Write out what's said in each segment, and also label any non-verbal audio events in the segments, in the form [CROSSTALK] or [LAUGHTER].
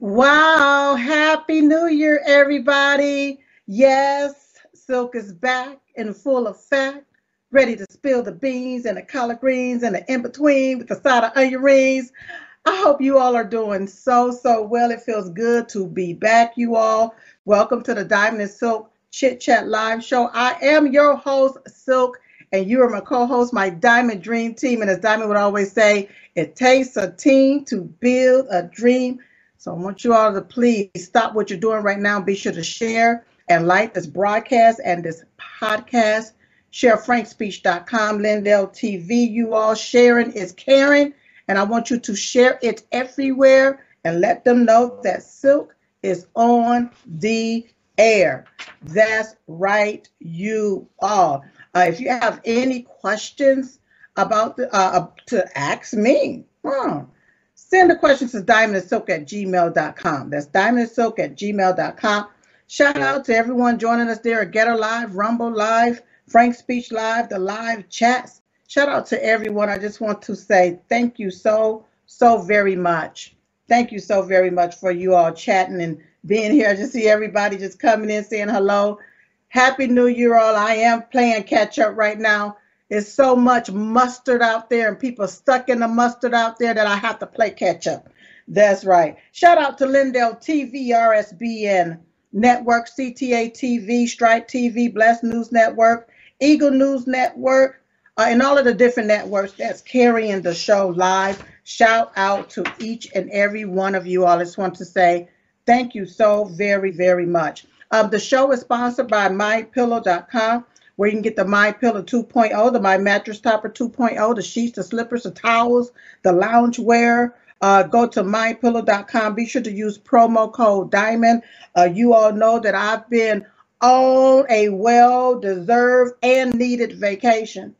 Wow, happy new year, everybody. Yes, Silk is back in full effect, ready to spill the beans and the collard greens and the in between with the side of onion rings. I hope you all are doing so, so well. It feels good to be back, you all. Welcome to the Diamond and Silk Chit Chat Live Show. I am your host, Silk, and you are my co host, my Diamond Dream Team. And as Diamond would always say, it takes a team to build a dream. So I want you all to please stop what you're doing right now. Be sure to share and like this broadcast and this podcast. Share frankspeech.com, Lindell TV. You all sharing is caring. And I want you to share it everywhere and let them know that Silk is on the air. That's right, you all. Uh, if you have any questions about the, uh, to ask me, huh, Send the questions to diamondsilk at gmail.com. That's diamondsilk at gmail.com. Shout out to everyone joining us there at GETTR Live, Rumble Live, Frank Speech Live, the live chats. Shout out to everyone. I just want to say thank you so, so very much. Thank you so very much for you all chatting and being here. I just see everybody just coming in saying hello. Happy New Year, all. I am playing catch up right now. It's so much mustard out there and people stuck in the mustard out there that I have to play catch up. That's right. Shout out to Lindell TV, RSBN Network, CTA TV, Strike TV, Blessed News Network, Eagle News Network, uh, and all of the different networks that's carrying the show live. Shout out to each and every one of you all. I just want to say thank you so very, very much. Um, the show is sponsored by MyPillow.com where you can get the My Pillow 2.0, the My Mattress Topper 2.0, the sheets, the slippers, the towels, the lounge wear. Uh, go to mypillow.com. Be sure to use promo code Diamond. Uh, you all know that I've been on a well-deserved and needed vacation,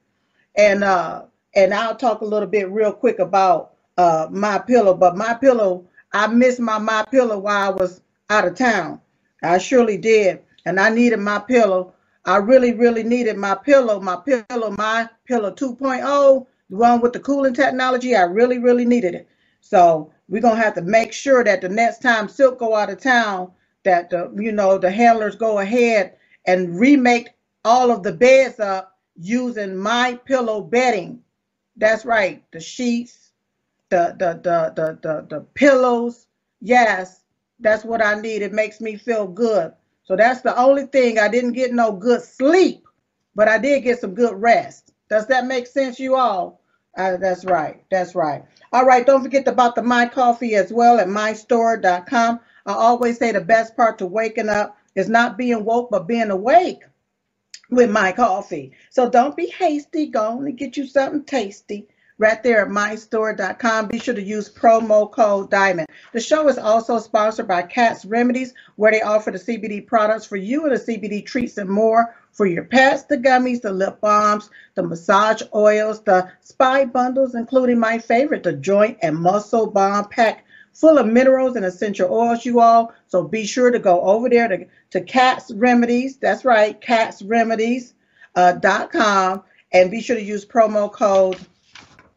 and uh, and I'll talk a little bit real quick about uh, my pillow. But my pillow, I missed my my pillow while I was out of town. I surely did, and I needed my pillow I really, really needed my pillow, my pillow, my pillow 2.0, the one with the cooling technology. I really, really needed it. So we're gonna have to make sure that the next time Silk go out of town, that the you know the handlers go ahead and remake all of the beds up using my pillow bedding. That's right, the sheets, the the the the the, the pillows. Yes, that's what I need. It makes me feel good. So that's the only thing. I didn't get no good sleep, but I did get some good rest. Does that make sense, you all? Uh, that's right. That's right. All right. Don't forget about the My Coffee as well at mystore.com. I always say the best part to waking up is not being woke, but being awake with my coffee. So don't be hasty. Go and get you something tasty right there at mystore.com. Be sure to use promo code DIAMOND. The show is also sponsored by Katts Remedies, where they offer the CBD products for you and the CBD treats and more for your pets, the gummies, the lip balms, the massage oils, the spy bundles, including my favorite, the joint and muscle balm pack full of minerals and essential oils, you all. So be sure to go over there to, to Katts Remedies. That's right, kattsremedies.com. Uh, and be sure to use promo code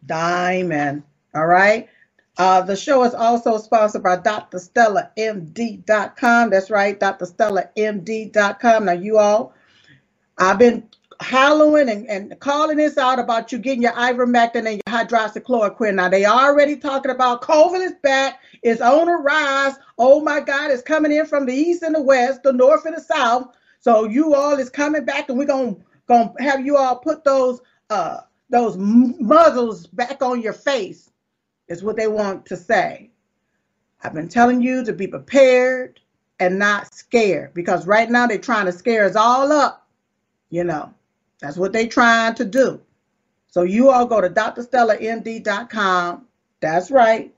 Diamond. All right. Uh, the show is also sponsored by drstellamd.com. That's right, drstellamd.com. Now, you all, I've been hollering and, and calling this out about you getting your ivermectin and your hydroxychloroquine. Now, they already talking about COVID is back. It's on a rise. Oh, my God, it's coming in from the east and the west, the north and the south. So you all is coming back, and we're going to have you all put those uh, those muzzles back on your face is what they want to say. I've been telling you to be prepared and not scared because right now they're trying to scare us all up. You know, that's what they're trying to do. So you all go to drstellamd.com. That's right.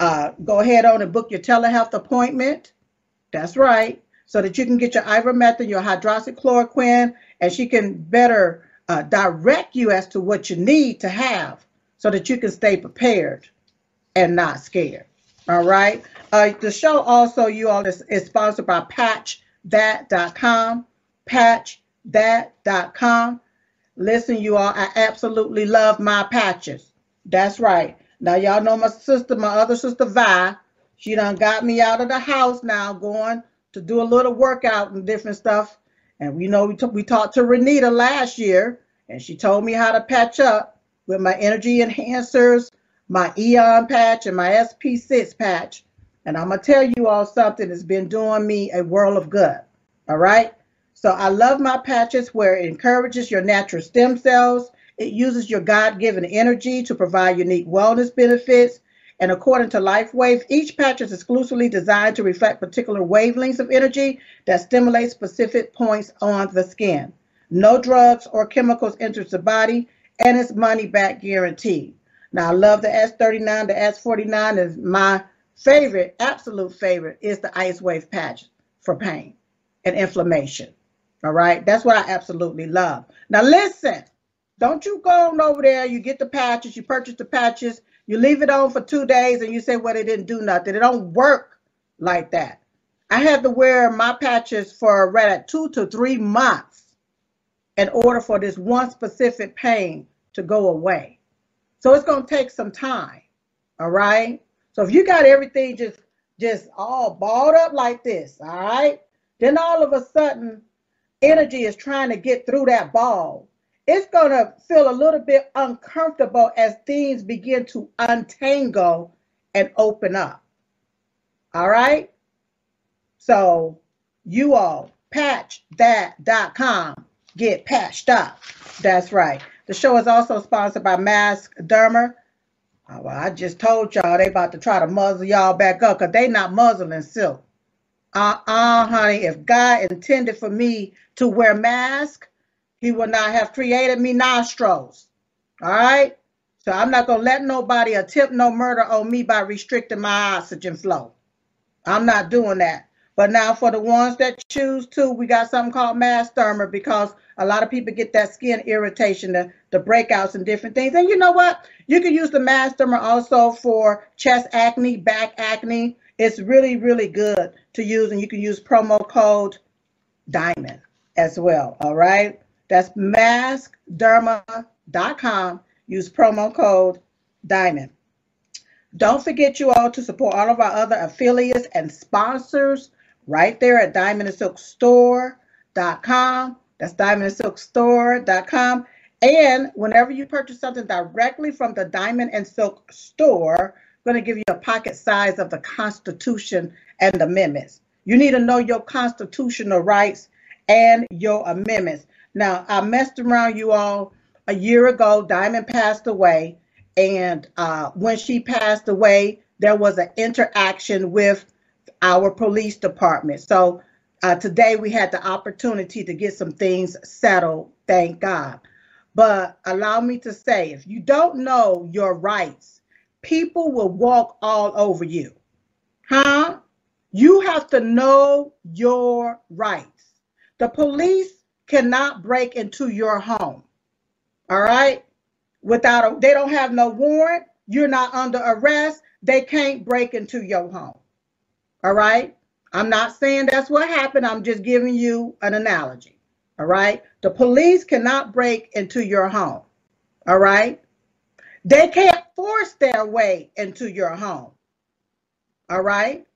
Uh, go ahead on and book your telehealth appointment. That's right. So that you can get your ivermectin, your hydroxychloroquine, and she can better uh, direct you as to what you need to have so that you can stay prepared and not scared. All right. Uh, the show also, you all, is, is sponsored by patchthat.com. Patchthat.com. Listen, you all, I absolutely love my patches. That's right. Now, y'all know my sister, my other sister, Vi. She done got me out of the house now, going to do a little workout and different stuff. And we know we, t- we talked to Renita last year, and she told me how to patch up with my energy enhancers, my Aeon patch, and my SP6 patch. And I'm going to tell you all something that's been doing me a world of good. All right. So I love my patches where it encourages your natural stem cells. It uses your God given energy to provide unique wellness benefits. And according to LifeWave, each patch is exclusively designed to reflect particular wavelengths of energy that stimulate specific points on the skin. No drugs or chemicals enters the body, and it's money back guaranteed. Now, I love the X39. The X49 is my favorite, absolute favorite, is the Ice Wave patch for pain and inflammation. All right, that's what I absolutely love. Now, listen, don't you go on over there, you get the patches, you purchase the patches, you leave it on for two days, and you say, well, it didn't do nothing. It don't work like that. I had to wear my patches for right at two to three months in order for this one specific pain to go away. So it's to take some time. All right. So if you got everything just just all balled up like this, all right, then all of a sudden energy is trying to get through that ball. It's going to feel a little bit uncomfortable as things begin to untangle and open up. All right? So, you all, patchthat.com. Get patched up. That's right. The show is also sponsored by Mask Derma. Oh, well, I just told y'all they about to try to muzzle y'all back up because they not muzzling silk. Uh-uh, honey. If God intended for me to wear mask, he would not have created me nostrils. All right? So I'm not going to let nobody attempt no murder on me by restricting my oxygen flow. I'm not doing that. But now for the ones that choose to, we got something called mask derma because a lot of people get that skin irritation, the, the breakouts and different things. And you know what? You can use the mask derma also for chest acne, back acne. It's really, really good to use. And you can use promo code DIAMOND as well. All right. That's maskderma.com. Use promo code DIAMOND. Don't forget you all to support all of our other affiliates and sponsors right there at diamondandsilkstore.com. That's diamondandsilkstore.com. And whenever you purchase something directly from the Diamond and Silk store, I'm going to give you a pocket size of the Constitution and amendments. You need to know your constitutional rights and your amendments. Now, I messed around you all a year ago. Diamond passed away. And uh, when she passed away, there was an interaction with our police department. So uh, today we had the opportunity to get some things settled, thank God. But allow me to say, if you don't know your rights, people will walk all over you. Huh? You have to know your rights. The police cannot break into your home. All right? Without a, they don't have no warrant, you're not under arrest, they can't break into your home. All right? I'm not saying that's what happened. I'm just giving you an analogy. All right? The police cannot break into your home. All right? They can't force their way into your home. All right?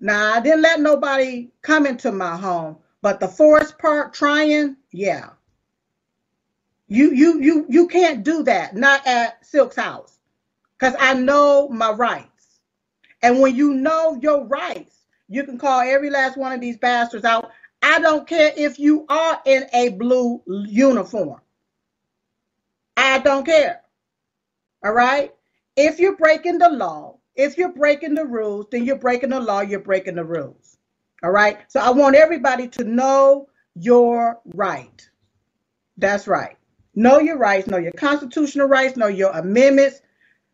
Now, I didn't let nobody come into my home, but the force part trying, yeah. You you you you can't do that, not at Silk's house. Cuz I know my rights. And when you know your rights, you can call every last one of these bastards out. I don't care if you are in a blue uniform. I don't care. All right? If you're breaking the law, if you're breaking the rules, then you're breaking the law, you're breaking the rules. All right? So I want everybody to know your right. That's right. Know your rights, know your constitutional rights, know your amendments.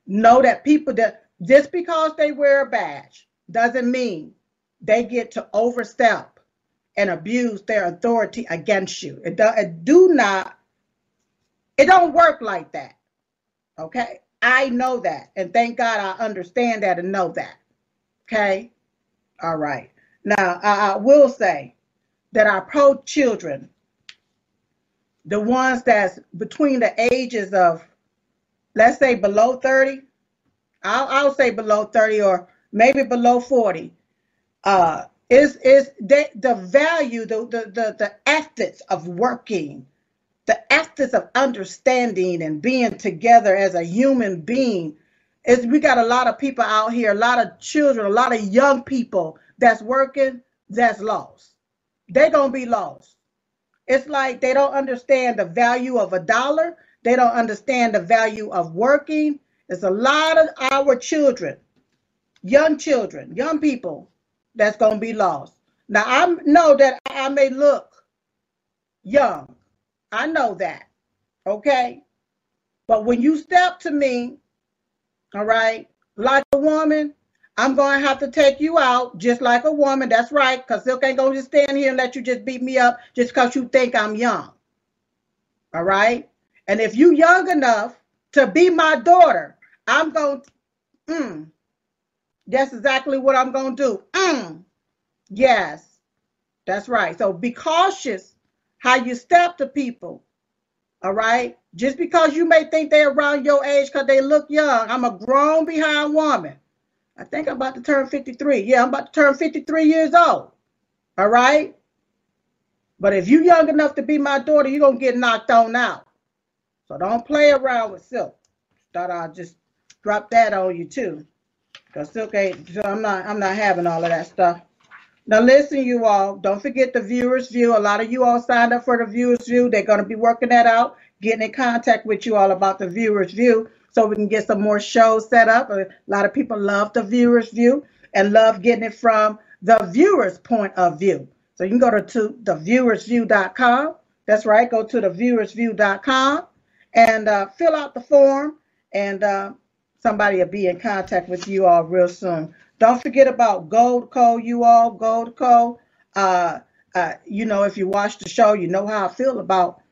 Know that people that just because they wear a badge doesn't mean they get to overstep and abuse their authority against you. It, do, it do not, it don't work like that. Okay. I know that. And thank God I understand that and know that. Okay. All right. Now, I, I will say that our pro children, the ones that's between the ages of, let's say below 30, I'll, I'll say below 30 or maybe below 40. Uh, is is the, the value, the, the the the ethics of working, the ethics of understanding and being together as a human being. Is we got a lot of people out here, a lot of children, a lot of young people that's working, that's lost. They're gonna be lost. It's like they don't understand the value of a dollar. They don't understand the value of working. There's a lot of our children, young children, young people that's going to be lost. Now, I know that I may look young. I know that. Okay. But when you step to me, all right, like a woman, I'm going to have to take you out just like a woman. That's right. Because Silk ain't going to just stand here and let you just beat me up just because you think I'm young. All right. And if you young enough to be my daughter, I'm going to, mm, that's exactly what I'm going to do. Mm, yes, that's right. So be cautious how you step to people. All right. Just because you may think they're around your age because they look young. I'm a grown behind woman. I think I'm about to turn 53. Yeah, I'm about to turn 53 years old. All right. But if you're young enough to be my daughter, you're gonna get knocked on out. So don't play around with silk. Thought I'd just drop that on you too. Cause Silk ain't, so I'm not, I'm not having all of that stuff. Now listen, you all, don't forget the viewers view. A lot of you all signed up for the viewers view. They're gonna be working that out, getting in contact with you all about the viewers view so we can get some more shows set up. A lot of people love the viewers view and love getting it from the viewer's point of view. So you can go to, to theviewersview.com. That's right, go to theviewersview.com and uh, fill out the form and uh, somebody will be in contact with you all real soon. Don't forget about Goldco, you all, Goldco. Uh, uh, you know, if you watch the show, you know how I feel about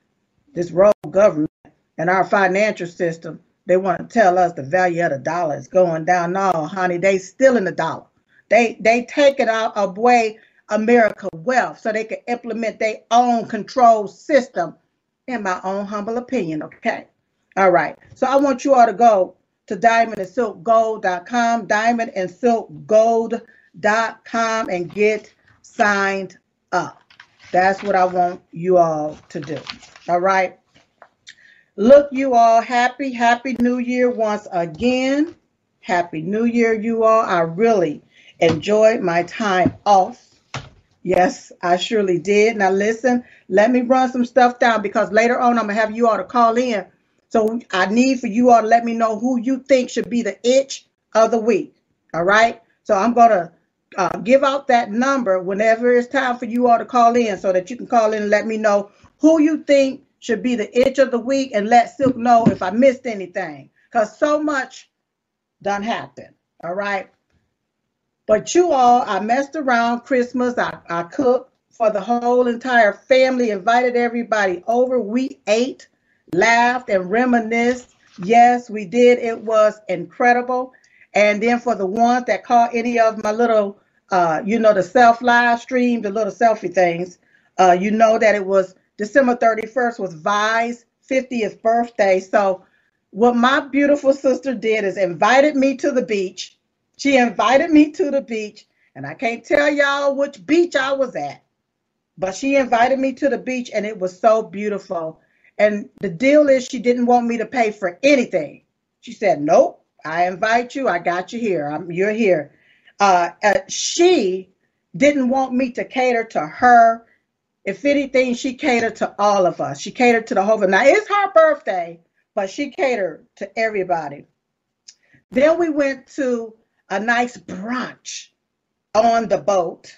this rogue government and our financial system. They want to tell us the value of the dollar is going down. No, honey, they still in the dollar. They they take it out away America wealth so they can implement their own control system, in my own humble opinion. Okay. All right. So I want you all to go to diamondandsilkgold.com, diamondandsilkgold.com, and get signed up. That's what I want you all to do. All right. Look, you all, happy, happy new year once again. Happy new year, you all. I really enjoyed my time off. Yes, I surely did. Now, listen, let me run some stuff down because later on I'm going to have you all to call in so I need for you all to let me know who you think should be the itch of the week. All right. So I'm going to uh, give out that number whenever it's time for you all to call in so that you can call in and let me know who you think should be the itch of the week and let Silk know if I missed anything. Because so much done happen. All right. But you all, I messed around Christmas. I, I cooked for the whole entire family, invited everybody over. We ate laughed and reminisced. Yes, we did. It was incredible. And then for the ones that caught any of my little, uh, you know, the self live stream, the little selfie things, uh, you know that it was December 31st was Vi's 50th birthday. So what my beautiful sister did is invited me to the beach. She invited me to the beach, and I can't tell y'all which beach I was at, but she invited me to the beach, and it was so beautiful. And the deal is she didn't want me to pay for anything. She said, Nope, I invite you. I got you here. I'm, you're here. Uh, uh, she didn't want me to cater to her. If anything, she catered to all of us. She catered to the whole. Now it's her birthday, but she catered to everybody. Then we went to a nice brunch on the boat.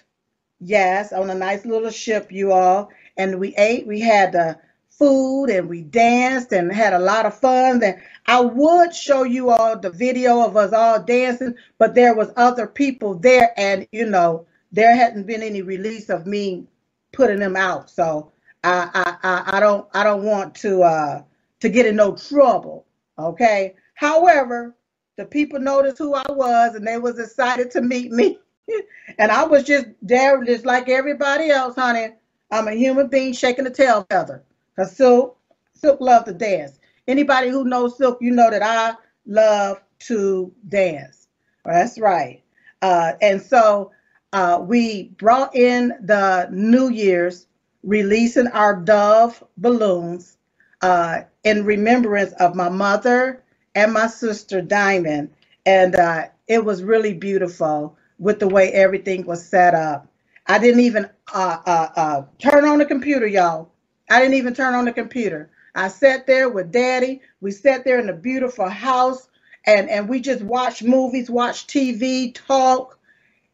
Yes, on a nice little ship, you all. And we ate. We had the food and we danced and had a lot of fun. And I would show you all the video of us all dancing, but there was other people there, and you know there hadn't been any release of me putting them out. So I I, I don't I don't want to uh, to get in no trouble. Okay. However, the people noticed who I was and they was excited to meet me. [LAUGHS] and I was just there just like everybody else, honey. I'm a human being shaking a tail feather. Cause Silk, Silk love to dance. Anybody who knows Silk, you know that I love to dance. That's right. Uh, and so uh, we brought in the New Year's, releasing our Dove balloons uh, in remembrance of my mother and my sister Diamond. And uh, it was really beautiful with the way everything was set up. I didn't even uh, uh, uh, turn on the computer, y'all. I didn't even turn on the computer. I sat there with daddy. We sat there in a beautiful house and, and we just watched movies, watched TV, talk,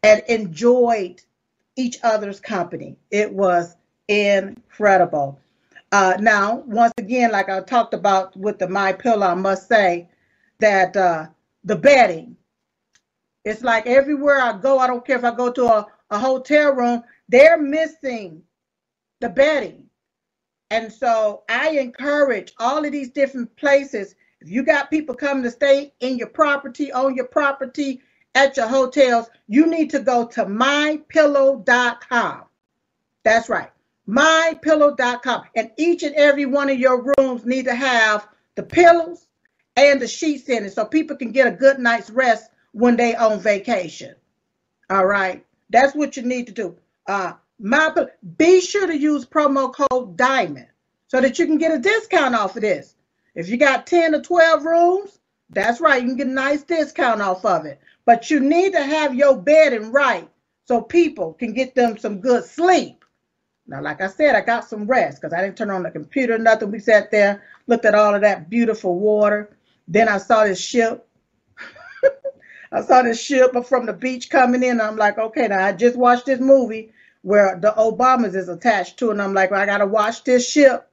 and enjoyed each other's company. It was incredible. Uh, now, once again, like I talked about with the My Pillow, I must say that uh, the bedding, it's like everywhere I go, I don't care if I go to a, a hotel room, they're missing the bedding. And so I encourage all of these different places. If you got people coming to stay in your property, on your property, at your hotels, you need to go to mypillow.com. That's right, mypillow.com. And each and every one of your rooms need to have the pillows and the sheets in it so people can get a good night's rest when they on vacation. All right. That's what you need to do. Uh, my be sure to use promo code diamond so that you can get a discount off of this. If you got 10 or 12 rooms, that's right, you can get a nice discount off of it. But you need to have your bedding right so people can get them some good sleep. Now, like I said, I got some rest because I didn't turn on the computer, nothing. We sat there, looked at all of that beautiful water. Then I saw this ship [LAUGHS] I saw this ship from the beach coming in. I'm like, okay, now I just watched this movie where the Obamas is attached to, and I'm like, well, I gotta watch this ship.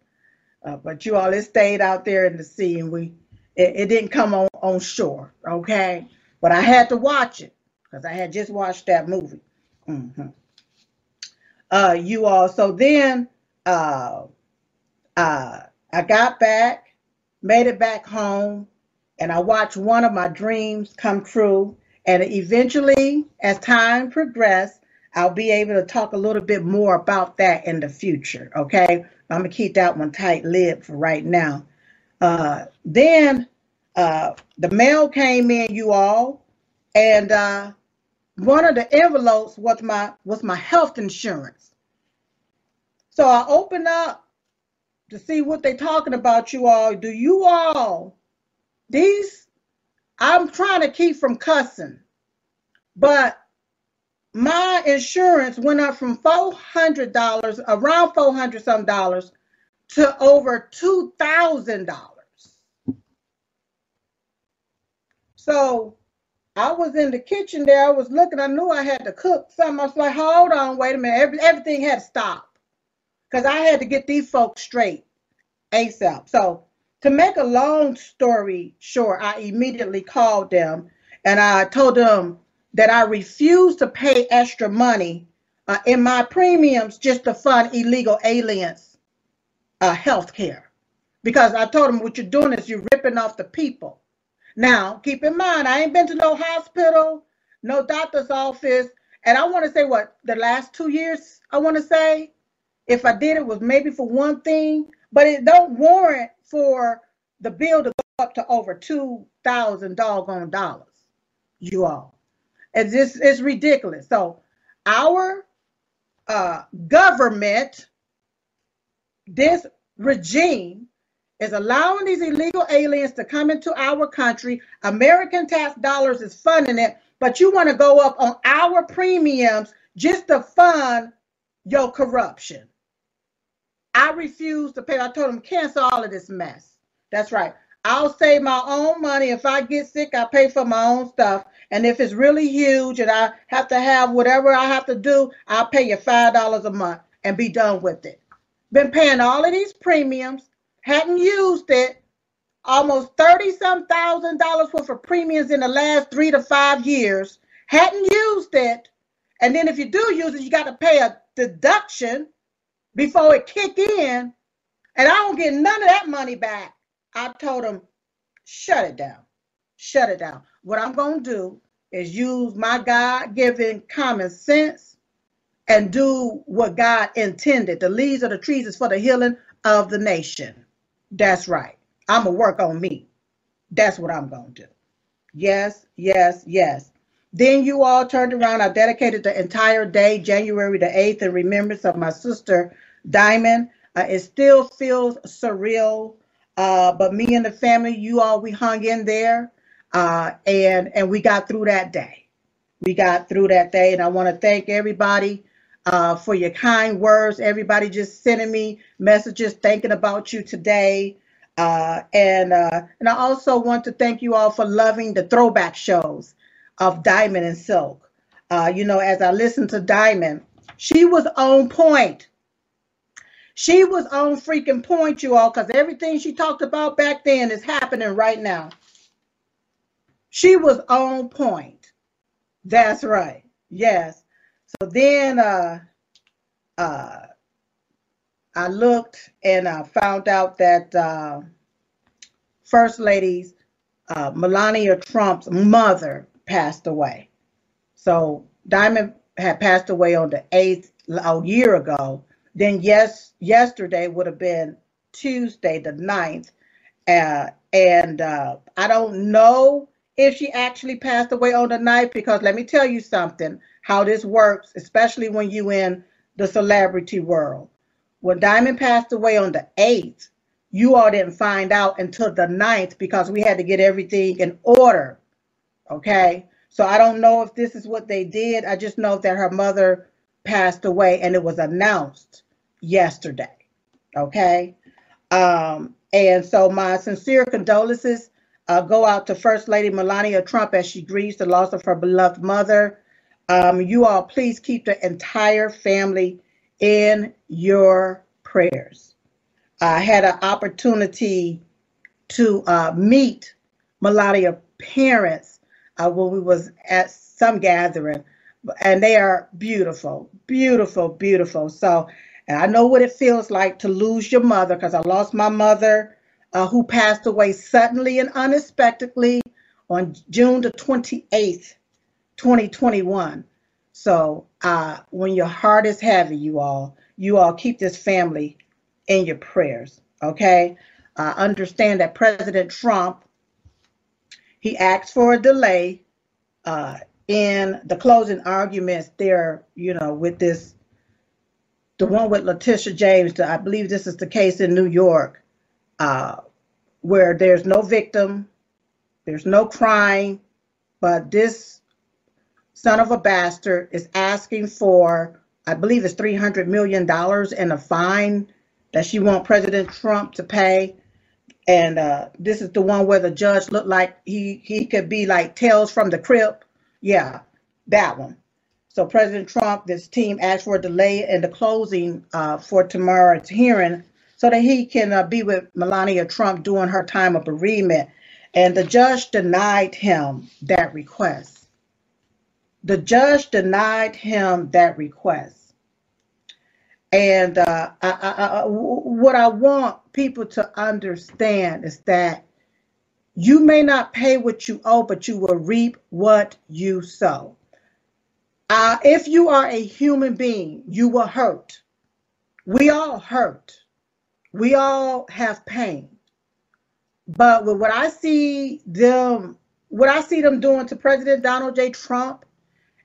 Uh, but you all, it stayed out there in the sea, and we, it, it didn't come on on shore, okay. But I had to watch it because I had just watched that movie. Mm-hmm. Uh, you all, so then, uh, uh, I got back, made it back home and I watched one of my dreams come true. And eventually, as time progressed, I'll be able to talk a little bit more about that in the future. Okay, I'm gonna keep that one tight lid for right now. Uh, then uh, the mail came in, you all, and uh, one of the envelopes was my was my health insurance. So I opened up to see what they're talking about, you all. Do you all these, I'm trying to keep from cussing, but my insurance went up from $400, around 400 some dollars, to over $2,000. So I was in the kitchen there. I was looking. I knew I had to cook something. I was like, hold on, wait a minute. Every, everything had to stop because I had to get these folks straight ASAP. So to make a long story short, I immediately called them and I told them that I refused to pay extra money uh, in my premiums just to fund illegal aliens' uh, health care. Because I told them what you're doing is you're ripping off the people. Now, keep in mind, I ain't been to no hospital, no doctor's office. And I want to say what the last two years, I want to say, if I did it was maybe for one thing, but it don't warrant for the bill to go up to over two thousand doggone dollars. You all, it's just it's ridiculous. So our uh, government, this regime, is allowing these illegal aliens to come into our country. American tax dollars is funding it, but you want to go up on our premiums just to fund your corruption. I refuse to pay. I told them cancel all of this mess. That's right. I'll save my own money. If I get sick, I pay for my own stuff. And if it's really huge and I have to have whatever I have to do, I'll pay you five dollars a month and be done with it. Been paying all of these premiums, hadn't used it, almost 30 some thousand dollars worth of premiums in the last three to five years, hadn't used it. And then if you do use it, you got to pay a deduction before it kick in, and I don't get none of that money back. I told him, shut it down, shut it down. What I'm gonna do is use my God-given common sense and do what God intended. The leaves of the trees is for the healing of the nation. That's right. I'm gonna work on me. That's what I'm gonna do. Yes, yes, yes. Then you all turned around. I dedicated the entire day, January the 8th, in remembrance of my sister, Diamond. Uh, it still feels surreal, uh, but me and the family, you all, we hung in there, uh, and and we got through that day. We got through that day, and I want to thank everybody uh, for your kind words. Everybody just sending me messages thinking about you today. Uh, and uh, and I also want to thank you all for loving the throwback shows of Diamond and Silk. Uh, you know, as I listened to Diamond, she was on point. She was on freaking point, you all, because everything she talked about back then is happening right now. She was on point. That's right. Yes. So then uh uh I looked and I found out that uh, First Lady's uh, Melania Trump's mother passed away. So Diamond had passed away on the 8th a year ago. Then yes, yesterday would have been Tuesday the 9th. Uh, and uh, I don't know if she actually passed away on the night because let me tell you something how this works, especially when you in the celebrity world. When Diamond passed away on the 8th, you all didn't find out until the 9th because we had to get everything in order. Okay. So I don't know if this is what they did. I just know that her mother passed away and it was announced yesterday. Okay. Um, and so my sincere condolences uh, go out to First Lady Melania Trump as she grieves the loss of her beloved mother. Um, you all please keep the entire family in your prayers. I had an opportunity to uh, meet Melania parents uh, when we was at some gathering, and they are beautiful, beautiful, beautiful. So, and I know what it feels like to lose your mother because I lost my mother uh, who passed away suddenly and unexpectedly on June the 28th, 2021. So uh, when your heart is heavy, you all, you all keep this family in your prayers. Okay. Uh, understand that President Trump, he asked for a delay uh, in the closing arguments there, you know, with this, the one with Letitia James, I believe this is the case in New York uh, where there's no victim, there's no crime, but this son of a bastard is asking for, I believe it's $300 million in a fine that she want President Trump to pay. And uh, this is the one where the judge looked like he, he could be like Tales from the Crypt. Yeah, that one. So President Trump, this team asked for a delay in the closing uh, for tomorrow's hearing so that he can uh, be with Melania Trump during her time of bereavement. And the judge denied him that request. The judge denied him that request. And uh, I, I, I, what I want people to understand is that you may not pay what you owe, but you will reap what you sow. Uh, if you are a human being, you will hurt. We all hurt we all have pain. But with what I see them, what I see them doing to President Donald J. Trump,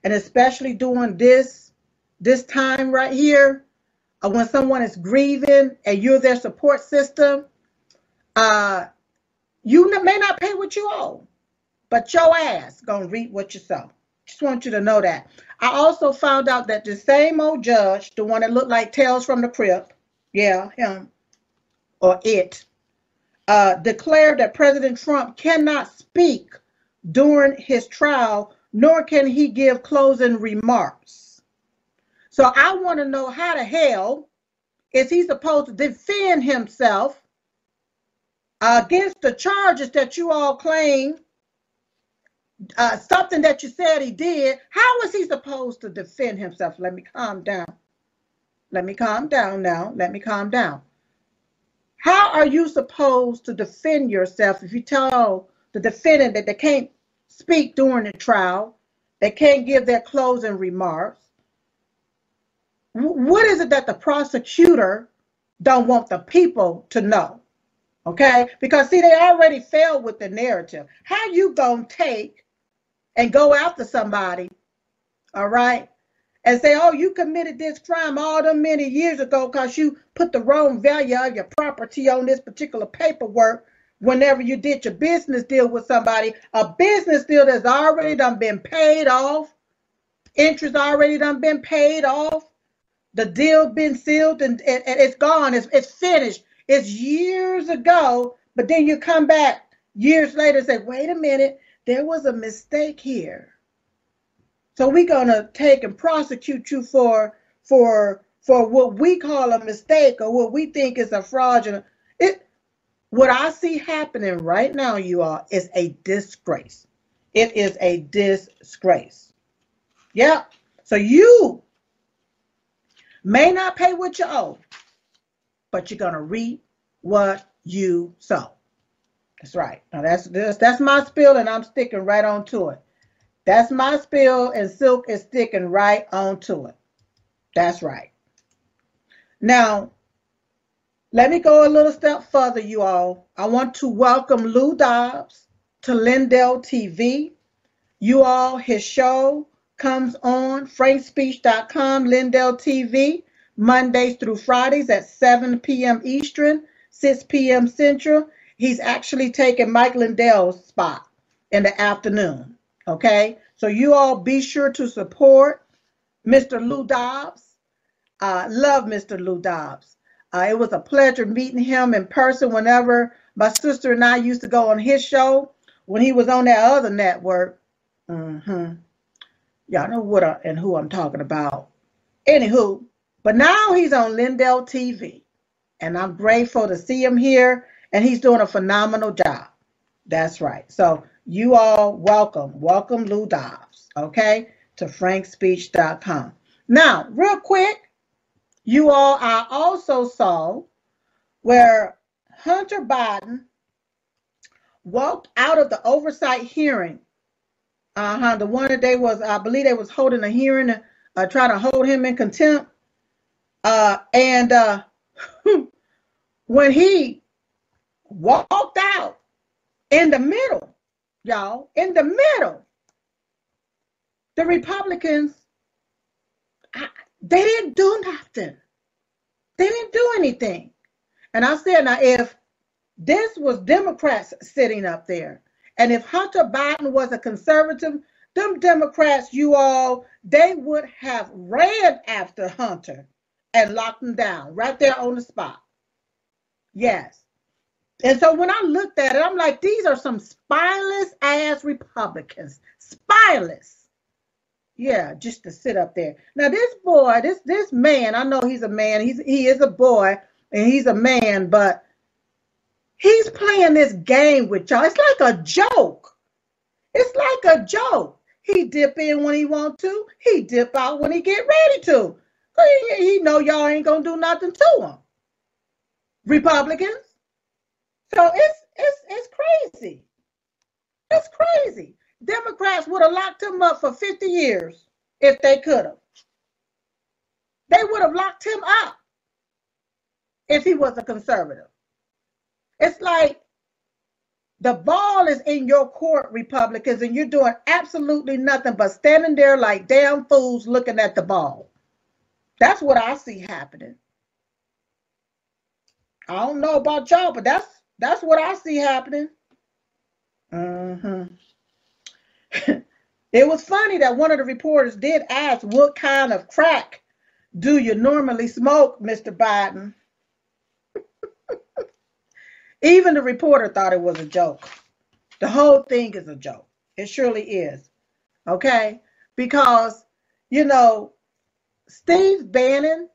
and especially doing this this time right here, uh, when someone is grieving and you're their support system, uh, you may not pay what you owe, but your ass gonna reap what you sow. Just want you to know that. I also found out that the same old judge, the one that looked like Tales from the Crypt, yeah, him, or it uh, declared that President Trump cannot speak during his trial, nor can he give closing remarks. So I want to know how the hell is he supposed to defend himself against the charges that you all claim, uh, something that you said he did? How is he supposed to defend himself? Let me calm down. Let me calm down now. Let me calm down. How are you supposed to defend yourself if you tell the defendant that they can't speak during the trial, they can't give their closing remarks? What is it that the prosecutor don't want the people to know? Okay, because see, they already failed with the narrative. How you gonna take and go after somebody, all right, and say, oh, you committed this crime all them many years ago because you put the wrong value of your property on this particular paperwork whenever you did your business deal with somebody, a business deal that's already done been paid off, interest already done been paid off, the deal been sealed and, and, and it's gone, it's, it's finished. It's years ago, but then you come back years later and say, wait a minute, there was a mistake here. So we're gonna take and prosecute you for for for what we call a mistake or what we think is a fraudulent. It what I see happening right now, you all, is a disgrace. It is a disgrace. Yep. So you may not pay what you owe, but you're gonna reap what you sow. That's right. Now that's this that's my spill, and I'm sticking right on to it. That's my spill, and Silk is sticking right onto it. That's right. Now, let me go a little step further, you all. I want to welcome Lou Dobbs to Lindell TV. You all, his show comes on frankspeech.com, Lindell TV, Mondays through Fridays at 7 p.m. Eastern, 6 p.m. Central. He's actually taking Mike Lindell's spot in the afternoon. Okay, so you all be sure to support Mr. Lou Dobbs. Uh, love Mr. Lou Dobbs. Uh, it was a pleasure meeting him in person whenever my sister and I used to go on his show when he was on that other network. Mm-hmm. Y'all know what I, and who I'm talking about. Anywho, but now he's on Lindell TV, and I'm grateful to see him here, and he's doing a phenomenal job. That's right. So you all welcome, welcome Lou Dobbs, okay, to frankspeech.com. Now, real quick, you all, I also saw where Hunter Biden walked out of the oversight hearing. Uh-huh, the one that they was, I believe they was holding a hearing, uh, trying to hold him in contempt. Uh, and uh, [LAUGHS] when he walked out in the middle, y'all, in the middle, the Republicans they didn't do nothing. They didn't do anything. And I said, now, if this was Democrats sitting up there, and if Hunter Biden was a conservative, them Democrats, you all, they would have ran after Hunter and locked him down right there on the spot. Yes. And so when I looked at it, I'm like, these are some spineless ass Republicans. Spineless. Yeah, just to sit up there. Now this boy, this this man, I know he's a man. He's he is a boy and he's a man, but he's playing this game with y'all. It's like a joke. It's like a joke. He dip in when he want to. He dip out when he get ready to. He, he know y'all ain't gonna do nothing to him. Republicans. So it's it's it's crazy. It's crazy. Democrats would have locked him up for 50 years if they could have. They would have locked him up if he was a conservative. It's like the ball is in your court, Republicans, and you're doing absolutely nothing but standing there like damn fools looking at the ball. That's what I see happening. I don't know about y'all, but that's that's what I see happening. Mm-hmm. [LAUGHS] it was funny that one of the reporters did ask, What kind of crack do you normally smoke, Mr. Biden? [LAUGHS] Even the reporter thought it was a joke. The whole thing is a joke. It surely is. Okay? Because, you know, Steve Bannon,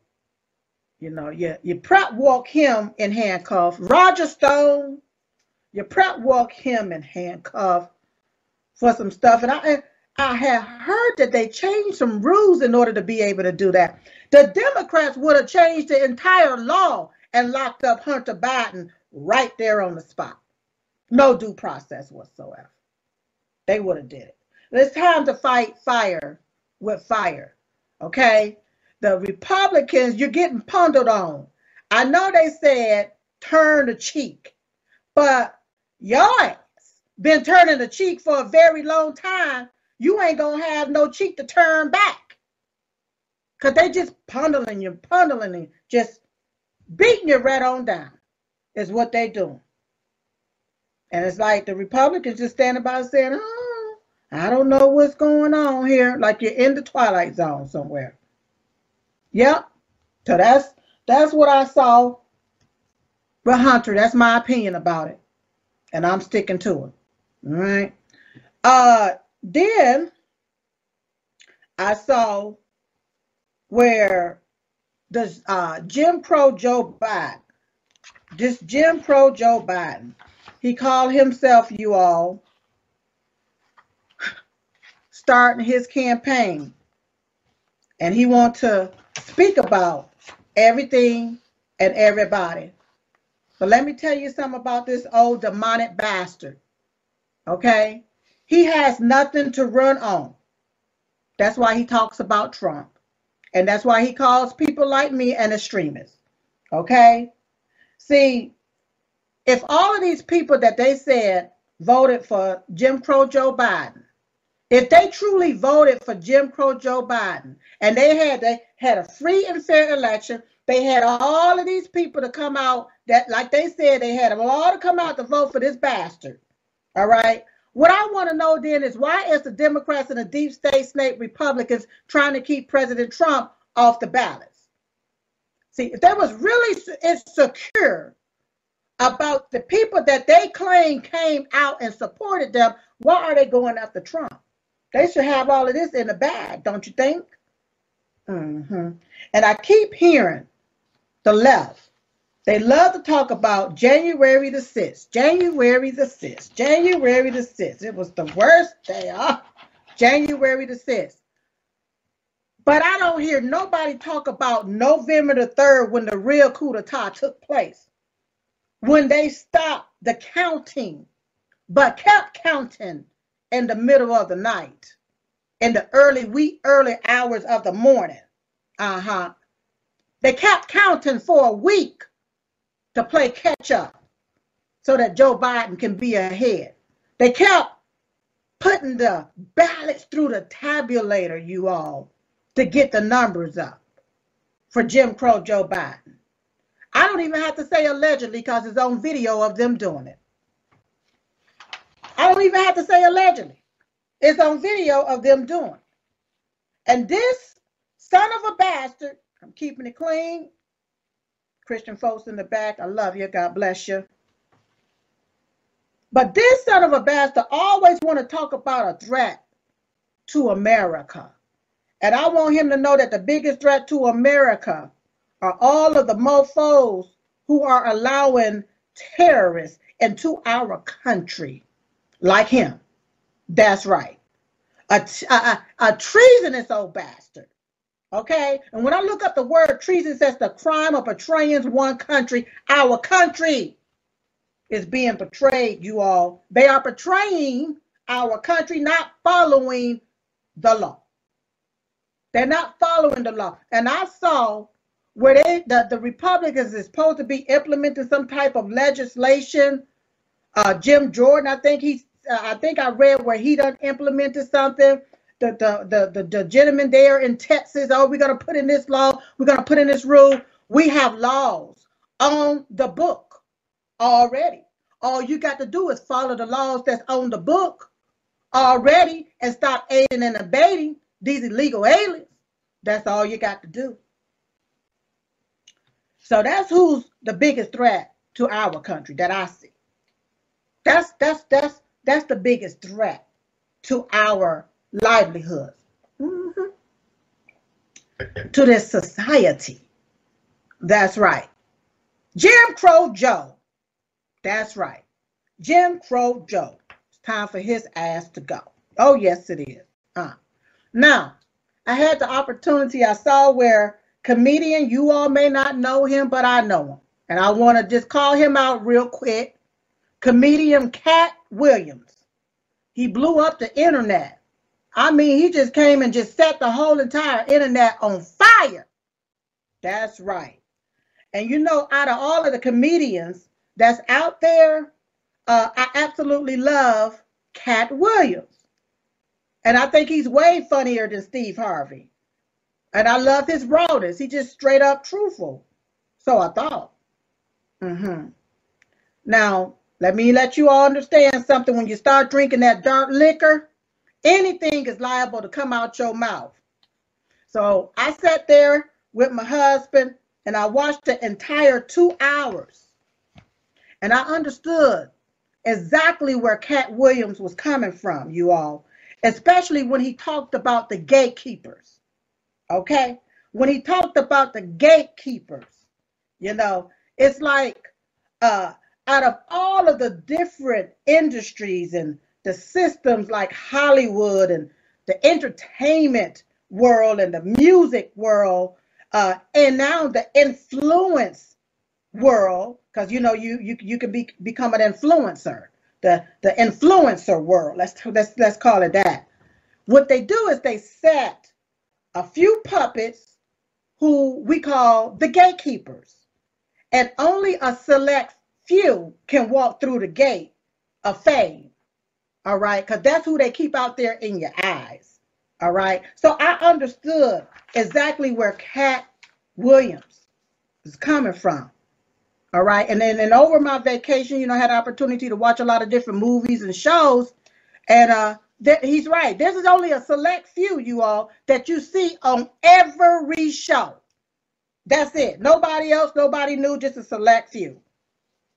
you know, you, you prep walk him in handcuffs. Roger Stone, you prep walk him in handcuffs for some stuff. And I I have heard that they changed some rules in order to be able to do that. The Democrats would have changed the entire law and locked up Hunter Biden right there on the spot. No due process whatsoever. They would have did it. It's time to fight fire with fire. Okay? The Republicans, you're getting pundled on. I know they said turn the cheek, but y'all been turning the cheek for a very long time. you ain't gonna have no cheek to turn back. Cause they just pundling you, pundling you, just beating you right on down. Is what they doing. And it's like the Republicans just standing by saying, oh, I don't know what's going on here. Like you're in the twilight zone somewhere. Yep. So that's that's what I saw. But Hunter, that's my opinion about it. And I'm sticking to it. All right. Uh then I saw where the uh, Jim Crow Joe Biden, this Jim Crow Joe Biden, he called himself, you all, starting his campaign. And he want to speak about everything and everybody. But let me tell you something about this old demonic bastard. Okay? He has nothing to run on. That's why he talks about Trump. And that's why he calls people like me an extremist. Okay? See, if all of these people that they said voted for Jim Crow Joe Biden, if they truly voted for Jim Crow Joe Biden and they had they had a free and fair election, they had all of these people to come out that like they said they had them all to come out to vote for this bastard. All right. What I want to know then is why is the Democrats and the deep state snake Republicans trying to keep President Trump off the ballots? See, if that was really insecure about the people that they claim came out and supported them, why are they going after Trump? They should have all of this in the bag, don't you think? Mm-hmm. And I keep hearing the left. They love to talk about January the 6th, January the 6th, January the 6th. It was the worst day of January the 6th. But I don't hear nobody talk about November the 3rd when the real coup d'etat took place when they stopped the counting, but kept counting in the middle of the night, in the early wee early hours of the morning. Uh-huh. They kept counting for a week to play catch up so that Joe Biden can be ahead. They kept putting the ballots through the tabulator, you all, to get the numbers up for Jim Crow Joe Biden. I don't even have to say allegedly because it's on video of them doing it. I don't even have to say allegedly. It's on video of them doing. And this son of a bastard, I'm keeping it clean. Christian folks in the back, I love you. God bless you. But this son of a bastard always want to talk about a threat to America. And I want him to know that the biggest threat to America are all of the mofos who are allowing terrorists into our country like him. That's right. A, a, a treasonous old bastard. Okay? And when I look up the word treason, says the crime of betraying one country, our country is being betrayed, you all. They are betraying our country, not following the law. They're not following the law. And I saw where they the, the Republicans is supposed to be implementing some type of legislation. Uh, Jim Jordan, I think he's uh, I think I read where he done implemented something. The, the the the gentleman there in Texas, oh, we're gonna put in this law, we're gonna put in this rule. We have laws on the book already. All you got to do is follow the laws that's on the book already and stop aiding and abating these illegal aliens. That's all you got to do. So that's who's the biggest threat to our country that I see. That's that's that's that's the biggest threat to our livelihoods, mm-hmm. to this society. That's right. Jim Crow Joe. That's right. Jim Crow Joe. It's time for his ass to go. Oh, yes, it is. Uh. Now, I had the opportunity, I saw where comedian. You all may not know him, but I know him. And I want to just call him out real quick. Comedian Katt Williams. He blew up the internet. I mean, he just came and just set the whole entire internet on fire. That's right. And you know, out of all of the comedians that's out there, uh, I absolutely love Katt Williams. And I think he's way funnier than Steve Harvey. And I love his rawness. He just straight up truthful. So I thought. Mm-hmm. Now, let me let you all understand something. When you start drinking that dark liquor, anything is liable to come out your mouth. So I sat there with my husband and I watched the entire two hours. And I understood exactly where Katt Williams was coming from, you all, especially when he talked about the gatekeepers. Okay? When he talked about the gatekeepers, you know, it's like uh, out of all of the different industries and the systems like Hollywood and the entertainment world and the music world, uh, and now the influence world, because you know you you you can be become an influencer, the the influencer world. Let's let's let's call it that. What they do is they set a few puppets who we call the gatekeepers, and only a select few can walk through the gate of fame. All right, because that's who they keep out there in your eyes. All right. So I understood exactly where Katt Williams is coming from. All right. And then and over my vacation, you know, I had opportunity to watch a lot of different movies and shows. And uh that he's right. This is only a select few, you all, that you see on every show. That's it. Nobody else, nobody new, just a select few.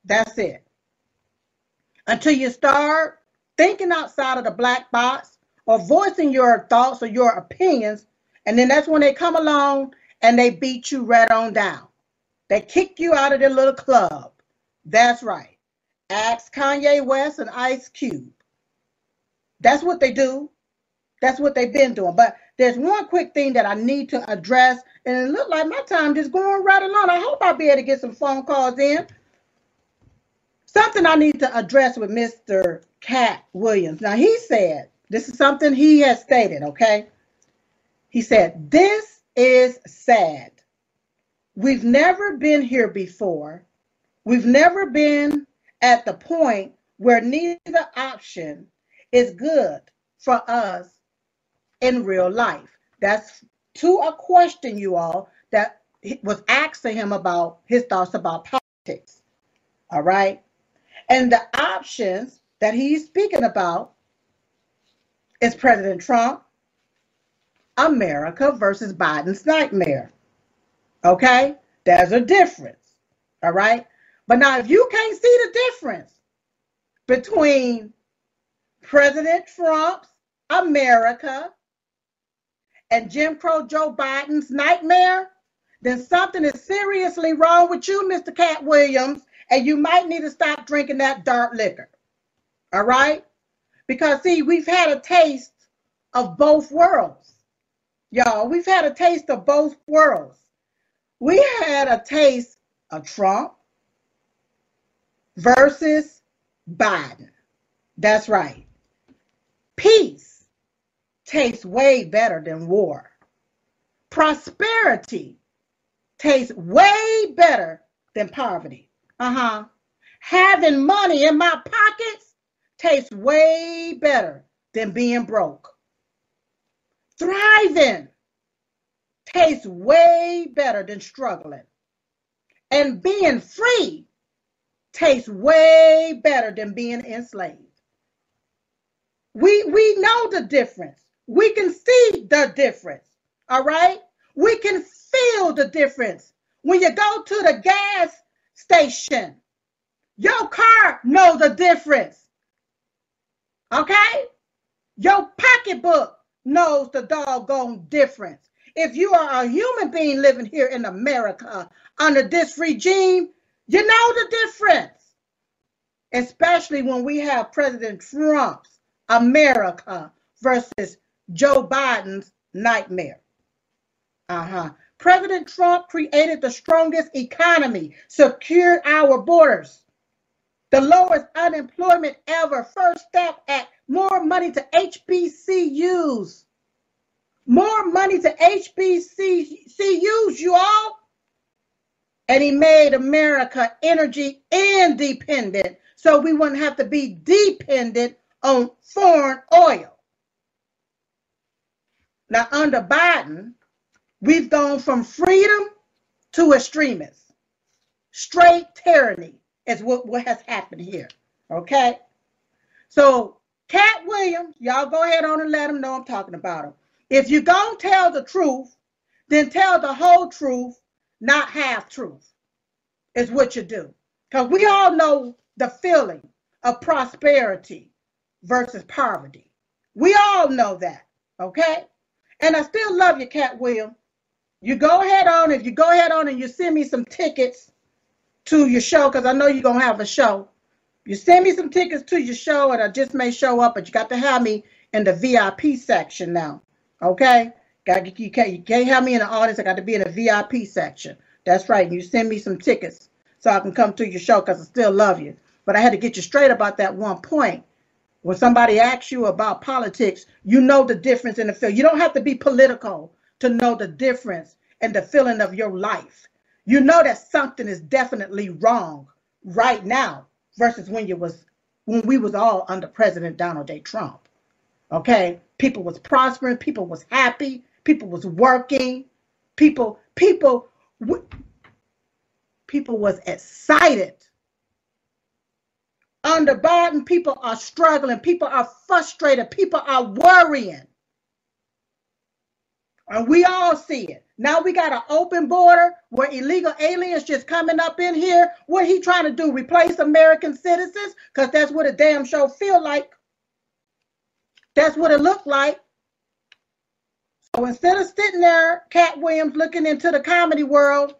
That's it. Until you start thinking outside of the black box or voicing your thoughts or your opinions. And then that's when they come along and they beat you right on down. They kick you out of their little club. That's right. Ask Kanye West and Ice Cube. That's what they do. That's what they've been doing. But there's one quick thing that I need to address, and it looked like my time just going right along. I hope I'll be able to get some phone calls in. Something I need to address with Mr. Katt Williams. Now, he said this is something he has stated, okay? He said, This is sad. We've never been here before. We've never been at the point where neither option is good for us in real life. That's to a question, you all, that was asked to him about his thoughts about politics. All right. And the options that he's speaking about is President Trump, America versus Biden's nightmare. Okay? There's a difference. All right? But now, if you can't see the difference between President Trump's America and Jim Crow Joe Biden's nightmare, then something is seriously wrong with you, Mr. Katt Williams, and you might need to stop drinking that dark liquor. All right? Because, see, we've had a taste of both worlds. Y'all, we've had a taste of both worlds. We had a taste of Trump versus Biden. That's right. Peace tastes way better than war. Prosperity tastes way better than poverty. Uh huh. Having money in my pockets tastes way better than being broke. Thriving tastes way better than struggling. And being free tastes way better than being enslaved. We, we know the difference. We can see the difference. All right? We can feel the difference. When you go to the gas station, your car knows the difference. Okay? Your pocketbook knows the doggone difference. If you are a human being living here in America under this regime, you know the difference. Especially when we have President Trump's America versus Joe Biden's nightmare. Uh huh. President Trump created the strongest economy, secured our borders, the lowest unemployment ever. First step at more money to HBCUs. More money to HBCUs, you all. And he made America energy independent so we wouldn't have to be dependent on foreign oil. Now, under Biden, we've gone from freedom to extremists. Straight tyranny is what, what has happened here. Okay? So, Katt Williams, y'all go ahead on and let them know I'm talking about him. If you're going to tell the truth, then tell the whole truth, not half truth, is what you do. Because we all know the feeling of prosperity versus poverty. We all know that, okay? And I still love you, Katt Williams. You go ahead on, if you go ahead on and you send me some tickets to your show, because I know you're going to have a show. You send me some tickets to your show, and I just may show up, but you got to have me in the VIP section now, okay? Got you can't you can't have me in the audience. I got to be in the VIP section. That's right. You send me some tickets so I can come to your show because I still love you. But I had to get you straight about that one point. When somebody asks you about politics, you know the difference in the field. You don't have to be political to know the difference and the feeling of your life. You know that something is definitely wrong right now versus when you was when we was all under President Donald J. Trump. Okay, people was prospering, people was happy, people was working, people people people was excited. Under Biden, people are struggling, people are frustrated, people are worrying. And we all see it. Now we got an open border where illegal aliens just coming up in here. What he trying to do? Replace American citizens? Because that's what a damn show feel like. That's what it looked like. So instead of sitting there, Katt Williams looking into the comedy world,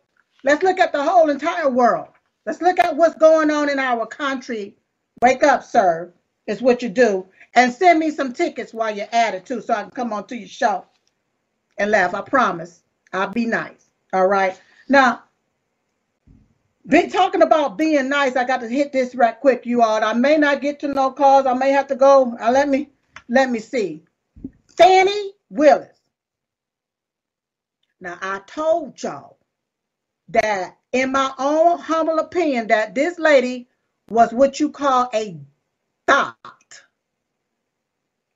let's look at the whole entire world. Let's look at what's going on in our country. Wake up, sir, is what you do. And send me some tickets while you're at it too, so I can come on to your show and laugh. I promise. I'll be nice. All right. Now, been talking about being nice. I got to hit this right quick, you all. I may not get to no calls. I may have to go. Uh, let me let me see. Fani Willis. Now, I told y'all that in my own humble opinion, that this lady was what you call a thot.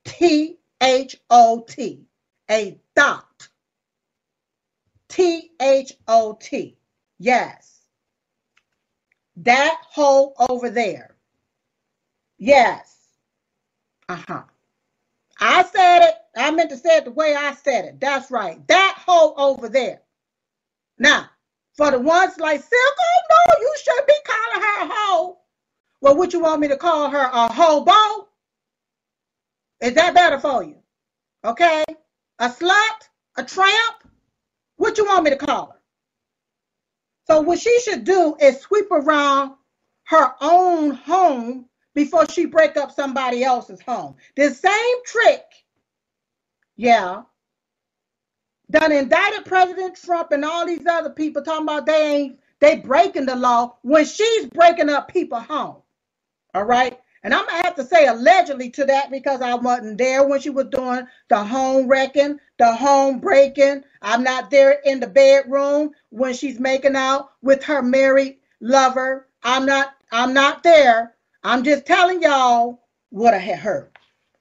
T H O T. A thot. T H O T. Yes. That hole over there. Yes. Uh huh. I said it. I meant to say it the way I said it. That's right. That hoe over there. Now, for the ones like Silk, oh no, you should be calling her a hoe. Well, would you want me to call her a hobo? Is that better for you? Okay? A slut? A tramp? What you want me to call her? So what she should do is sweep around her own home before she break up somebody else's home. The same trick, yeah, done indicted President Trump and all these other people talking about they ain't they breaking the law when she's breaking up people home. All right. And I'm gonna have to say allegedly to that because I wasn't there when she was doing the home wrecking, the home breaking. I'm not there in the bedroom when she's making out with her married lover. I'm not I'm not there. I'm just telling y'all what I had heard.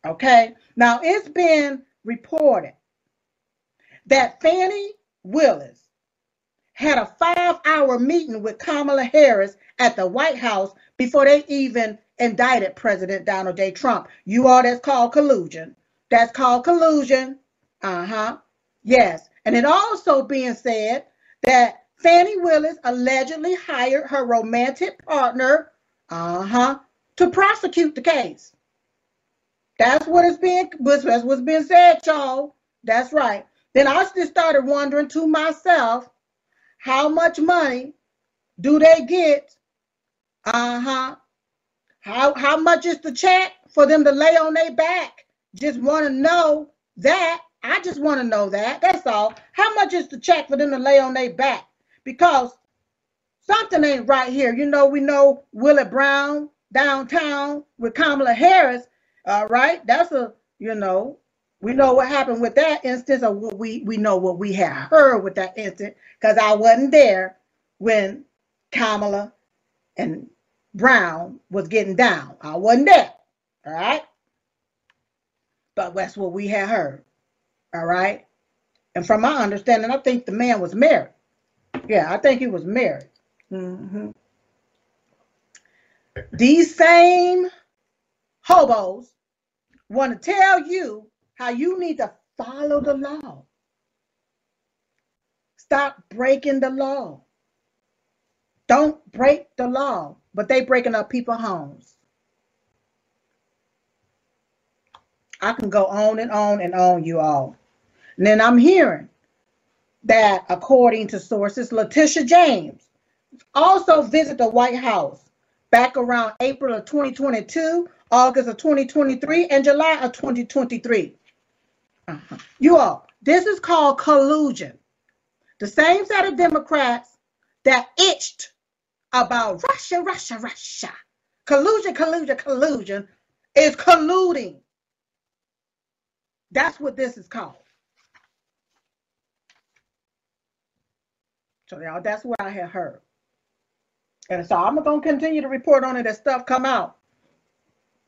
Okay. Now it's been reported that Fani Willis had a five hour meeting with Kamala Harris at the White House before they even indicted President Donald J. Trump. You all that's called collusion. That's called collusion. Uh huh. Yes. And it also being said that Fani Willis allegedly hired her romantic partner, uh huh, to prosecute the case. That's what is being that's what's being said, y'all. That's right. Then I just started wondering to myself, how much money do they get? Uh-huh. How how much is the check for them to lay on their back? Just want to know that. I just want to know that. That's all. How much is the check for them to lay on their back? Because something ain't right here. You know, we know Willie Brown downtown with Kamala Harris. All right, that's a you know we know what happened with that instance, or what we we know what we had heard with that instance, because I wasn't there when Kamala and Brown was getting down. I wasn't there. All right. But that's what we had heard. All right. And from my understanding, I think the man was married. Yeah, I think he was married. Mm-hmm. These same hobos want to tell you how you need to follow the law. Stop breaking the law. Don't break the law, but they breaking up people's homes. I can go on and on and on, you all. And then I'm hearing that, according to sources, Letitia James also visited the White House back around April of 2022, August of 2023, and July of 2023. Uh-huh. You all, this is called collusion. The same set of Democrats that itched about Russia, Russia, Russia. Collusion, collusion, collusion is colluding. That's what this is called. So y'all, that's what I had heard. And so I'm gonna continue to report on it as stuff come out.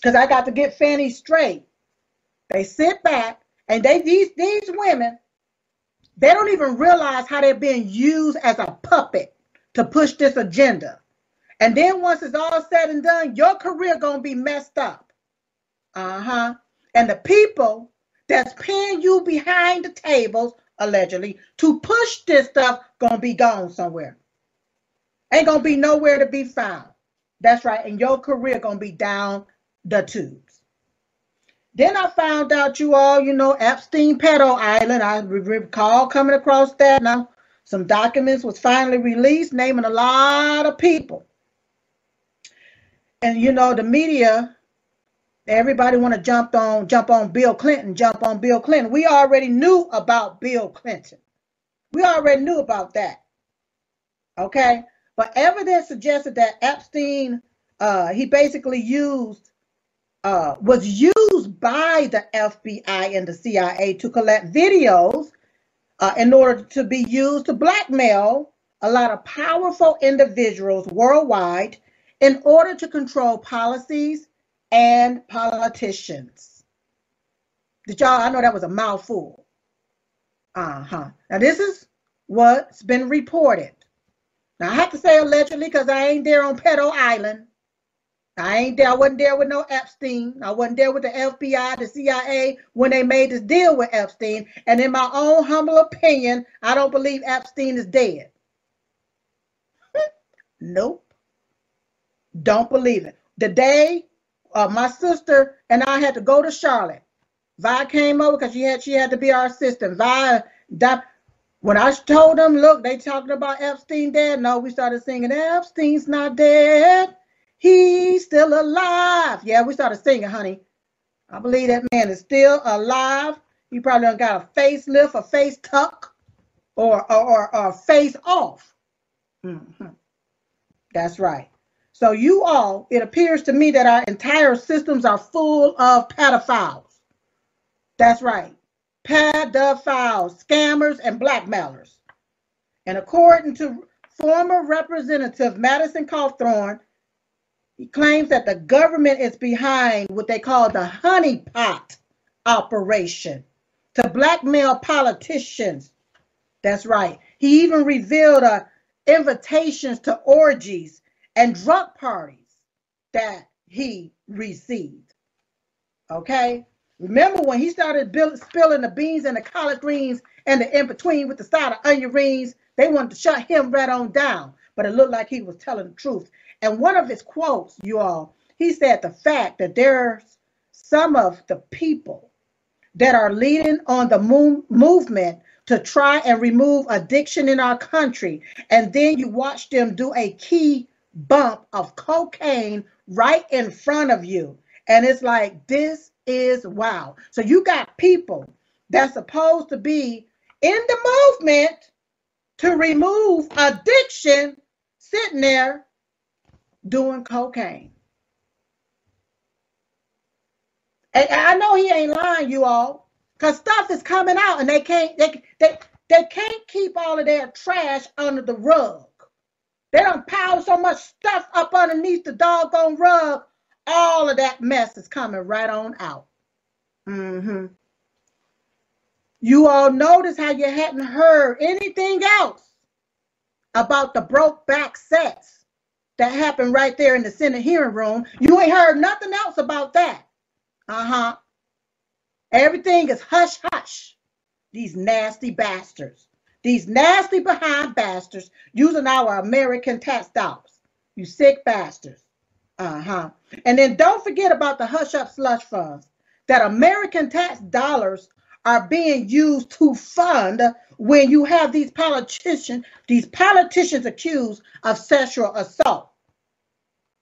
Because I got to get Fani straight. They sit back and they these these women, they don't even realize how they're being used as a puppet to push this agenda. And then once it's all said and done, your career gonna be messed up. Uh-huh. And the people that's paying you behind the tables, allegedly, to push this stuff gonna be gone somewhere. Ain't gonna be nowhere to be found. That's right. And your career gonna be down the tubes. Then I found out you all, you know, Epstein Pedo Island. I recall coming across that. Now, some documents was finally released naming a lot of people. And you know, the media, everybody want to jump on, jump on Bill Clinton, jump on Bill Clinton. We already knew about Bill Clinton. We already knew about that. Okay. But evidence suggested that Epstein, uh, he basically used, uh, was used by the FBI and the CIA to collect videos uh, in order to be used to blackmail a lot of powerful individuals worldwide in order to control policies and politicians. Did y'all? I know that was a mouthful. Uh huh. Now, this is what's been reported. Now I have to say allegedly because I ain't there on Pedo Island. I ain't there. I wasn't there with no Epstein. I wasn't there with the FBI, the CIA when they made this deal with Epstein. And in my own humble opinion, I don't believe Epstein is dead. [LAUGHS] nope. Don't believe it. The day uh, my sister and I had to go to Charlotte, Vi came over because she had she had to be our assistant. Vi, that, when I told them, look, they talking about Epstein dead. No, we started singing, Epstein's not dead. He's still alive. Yeah, we started singing, honey. I believe that man is still alive. He probably got a facelift, a face tuck, or or, or, a face off. Mm-hmm. That's right. So you all, it appears to me that our entire systems are full of pedophiles. That's right pedophiles, scammers, and blackmailers. And according to former Representative Madison Cawthorn, he claims that the government is behind what they call the honeypot operation to blackmail politicians. That's right. He even revealed uh, invitations to orgies and drug parties that he received. Okay. Remember when he started spilling the beans and the collard greens and the in between with the side of onion rings? They wanted to shut him right on down, but it looked like he was telling the truth. And one of his quotes, you all, he said the fact that there's some of the people that are leading on the move, movement to try and remove addiction in our country, and then you watch them do a key bump of cocaine right in front of you. And it's like, this is wow. So you got people that's supposed to be in the movement to remove addiction sitting there doing cocaine. And I know he ain't lying, you all, because stuff is coming out and they can't they they they can't keep all of their trash under the rug. They don't pile so much stuff up underneath the doggone rug all of that mess is coming right on out. Mm-hmm. You all notice how you hadn't heard anything else about the broke back sets that happened right there in the Senate hearing room. You ain't heard nothing else about that. Uh huh. Everything is hush hush. These nasty bastards. These nasty behind bastards using our American tax dollars. You sick bastards. Uh huh. And then don't forget about the hush up slush funds that American tax dollars are being used to fund when you have these politicians, these politicians accused of sexual assault.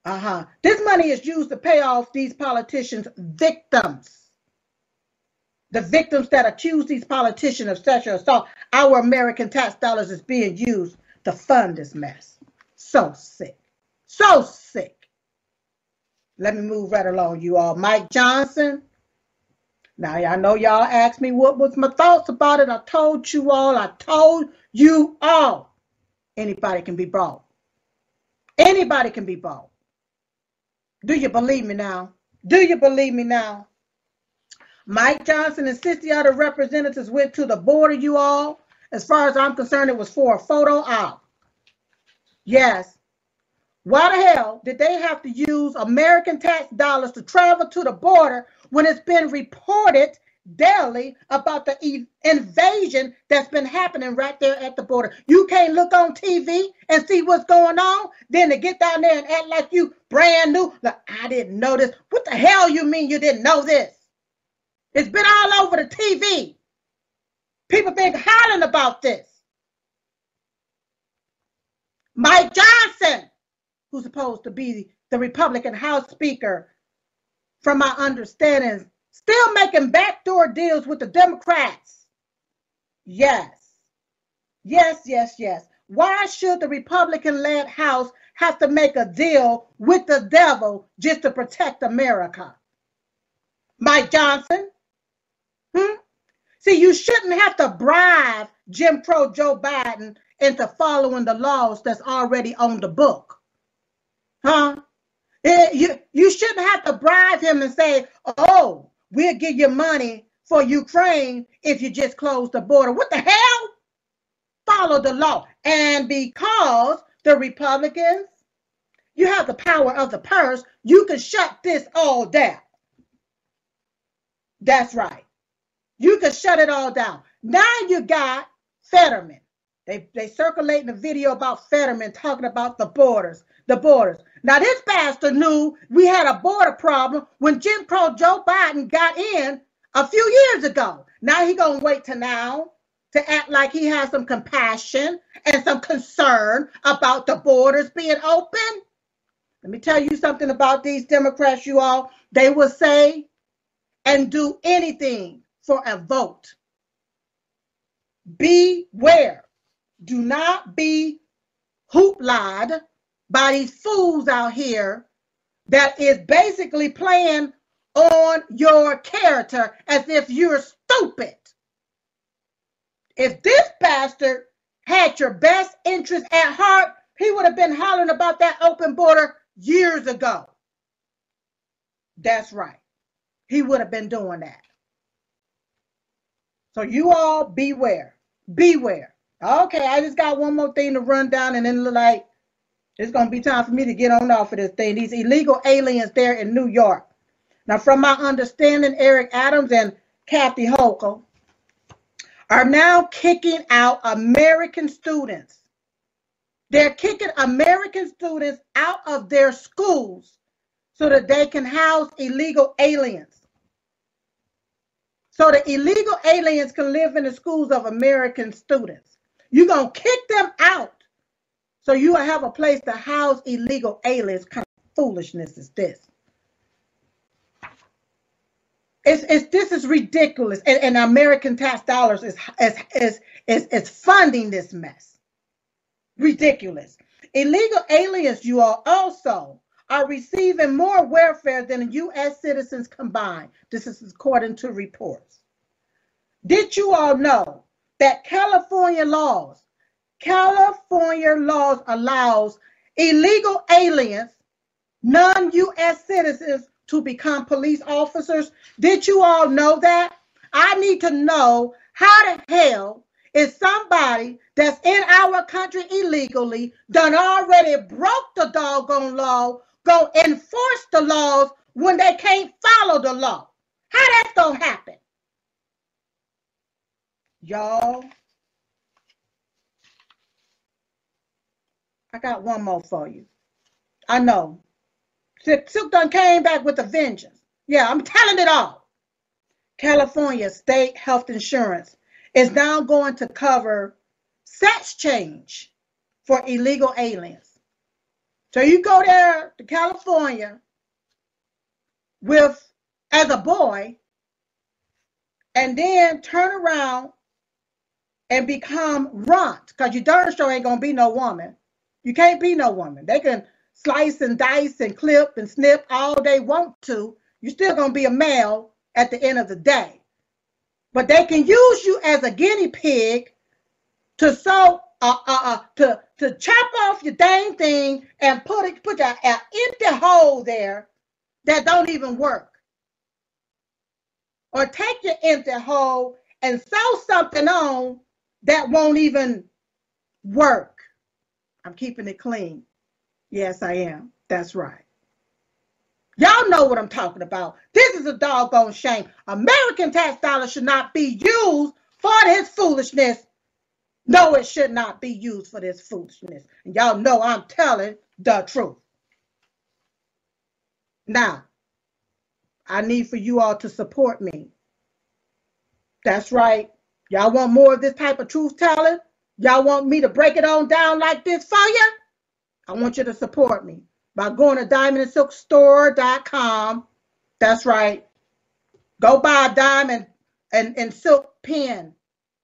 Uh-huh. This money is used to pay off these politicians' victims. The victims that accuse these politicians of sexual assault, our American tax dollars is being used to fund this mess. So sick. So sick. Let me move right along, you all. Mike Johnson. Now, I know y'all asked me what was my thoughts about it. I told you all. I told you all. Anybody can be bought. Anybody can be bought. Do you believe me now? Do you believe me now? Mike Johnson and 60 other representatives went to the border, you all. As far as I'm concerned, it was for a photo op. Yes. Why the hell did they have to use American tax dollars to travel to the border when it's been reported daily about the invasion that's been happening right there at the border. You can't look on TV and see what's going on, then to get down there and act like you brand new. Like, I didn't know this. What the hell you mean you didn't know this? It's been all over the TV. People been hollering about this. Mike Johnson, who's supposed to be the Republican House Speaker, from my understanding, still making backdoor deals with the Democrats. Yes. Yes, yes, yes. Why should the Republican led House have to make a deal with the devil just to protect America? Mike Johnson? Hmm? See, you shouldn't have to bribe Jim Crow Joe Biden into following the laws that's already on the book. Huh? It, you, you shouldn't have to bribe him and say, oh, we'll give you money for Ukraine if you just close the border. What the hell? Follow the law. And because the Republicans, you have the power of the purse, you can shut this all down. That's right. You can shut it all down. Now you got Fetterman. They they circulating a video about Fetterman talking about the borders, the borders. Now, this pastor knew we had a border problem when Jim Crow Joe Biden got in a few years ago. Now he gonna wait to now to act like he has some compassion and some concern about the borders being open. Let me tell you something about these Democrats, you all. They will say and do anything for a vote. Beware. Do not be hooplad by these fools out here that is basically playing on your character as if you're stupid. If this pastor had your best interest at heart, he would have been hollering about that open border years ago. That's right. He would have been doing that. So you all beware. Beware. Okay, I just got one more thing to run down and then like it's to be time for me to get on off of this thing. These illegal aliens there in New York. Now, from my understanding, Eric Adams and Kathy Hochul are now kicking out American students. They're kicking American students out of their schools so that they can house illegal aliens. So the illegal aliens can live in the schools of American students. You're going to kick them out so you have a place to house illegal aliens. Kind of foolishness is this? It's, it's this is ridiculous, and, and American tax dollars is is, is is is funding this mess. Ridiculous. Illegal aliens, you all also are receiving more welfare than U.S. citizens combined. This is according to reports. Did you all know that California laws California laws allows illegal aliens, non-U.S. citizens to become police officers. Did you all know that? I need to know how the hell is somebody that's in our country illegally done already broke the doggone law go enforce the laws when they can't follow the law? How that's gonna happen? Y'all, I got one more for you. I know. Silk done came back with a vengeance. Yeah, I'm telling it all. California state health insurance is now going to cover sex change for illegal aliens. So you go there to California with as a boy and then turn around and become runt because you darn sure ain't gonna be no woman. You can't be no woman. They can slice and dice and clip and snip all they want to. You're still gonna be a male at the end of the day. But they can use you as a guinea pig to sew uh, uh, uh, to to chop off your dang thing and put it put an empty hole there that don't even work. Or take your empty hole and sew something on that won't even work. I'm keeping it clean. Yes, I am. That's right. Y'all know what I'm talking about. This is a doggone shame. American tax dollars should not be used for this foolishness. No, it should not be used for this foolishness. And y'all know I'm telling the truth. Now, I need for you all to support me. That's right. Y'all want more of this type of truth telling? Y'all want me to break it on down like this for you? I want you to support me by going to diamondandsilkstore.com. That's right. Go buy a diamond and, and silk pen.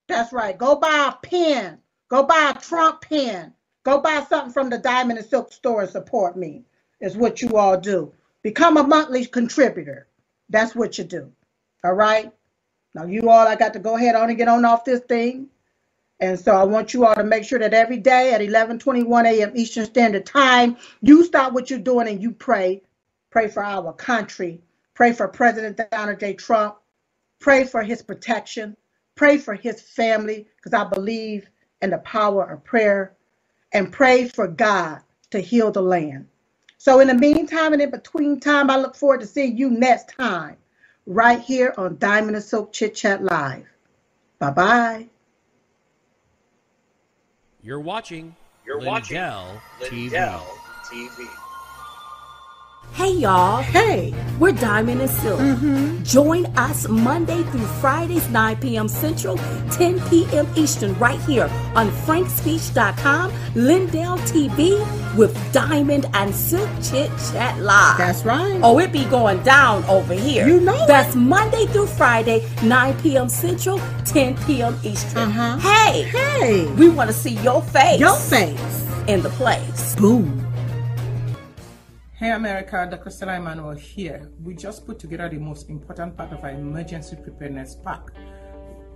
That's right. Go buy a pen. Go buy a Trump pen. Go buy something from the Diamond and Silk store and support me. Is what you all do. Become a monthly contributor. That's what you do. All right. Now, you all, I got to go ahead on and get on off this thing. And so I want you all to make sure that every day at 11:21 a.m. Eastern Standard Time, you stop what you're doing and you pray. Pray for our country. Pray for President Donald J. Trump. Pray for his protection. Pray for his family because I believe in the power of prayer. And pray for God to heal the land. So in the meantime and in between time, I look forward to seeing you next time right here on Diamond and Silk Chit Chat Live. Bye bye. You're watching You're watching TV. TV. Hey y'all. Hey. We're Diamond and Silk. Mm-hmm. Join us Monday through Fridays, 9 p.m. Central, 10 p.m. Eastern, right here on frankspeech.com, Lindell TV with Diamond and Silk Chit Chat Live. That's right. Oh, it be going down over here. You know That's Monday through Friday, 9 p.m. Central, 10 p.m. Eastern. Uh-huh. Hey, Hey. we want to see your face. Your face. in the place. Boom. Hey America, Dr. Stella Immanuel here. We just put together the most important part of our emergency preparedness pack.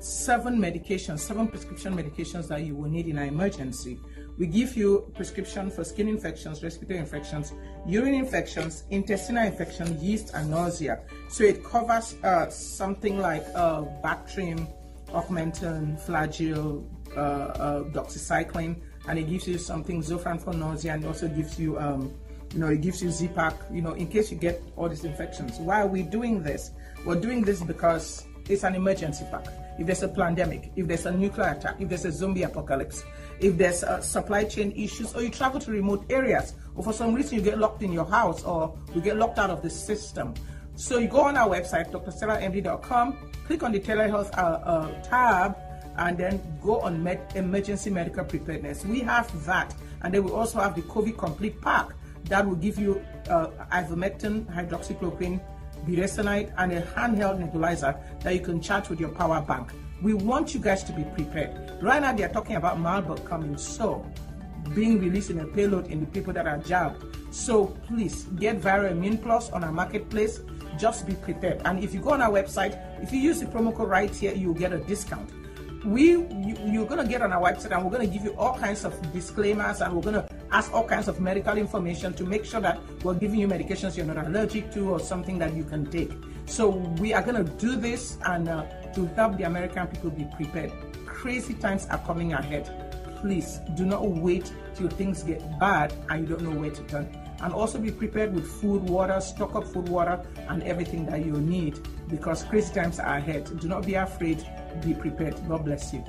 Seven medications, seven prescription medications that you will need in an emergency. We give you prescription for skin infections, respiratory infections, urine infections, intestinal infection, yeast, and nausea. So it covers uh, something like uh, Bactrim, Augmentin, Flagyl, uh, uh, doxycycline, and it gives you something Zofran for nausea, and also gives you um, you know, it gives you Z-Pack, you know, in case you get all these infections. Why are we doing this? We're doing this because it's an emergency pack. If there's a pandemic, if there's a nuclear attack, if there's a zombie apocalypse, if there's uh, supply chain issues, or you travel to remote areas, or for some reason you get locked in your house, or you get locked out of the system. So you go on our website, drstellamd.com, click on the telehealth uh, uh, tab, and then go on med- emergency medical preparedness. We have that, and then we also have the COVID complete pack that will give you uh, ivermectin, hydroxychloroquine, budesonide, and a handheld nebulizer that you can charge with your power bank. We want you guys to be prepared. Right now, they are talking about Marburg coming, so being released in a payload in the people that are jabbed. So please get Viral Immune Plus on our marketplace. Just be prepared. And if you go on our website, if you use the promo code right here, you'll get a discount we you, you're going to get on our website and we're going to give you all kinds of disclaimers and we're going to ask all kinds of medical information to make sure that we're giving you medications you're not allergic to or something that you can take so we are going to do this and uh, to help the American people be prepared. Crazy times are coming ahead. Please do not wait till things get bad and you don't know where to turn. And also be prepared with food, water, stock up food, water, and everything that you need because crazy times are ahead. Do not be afraid, be prepared. God bless you.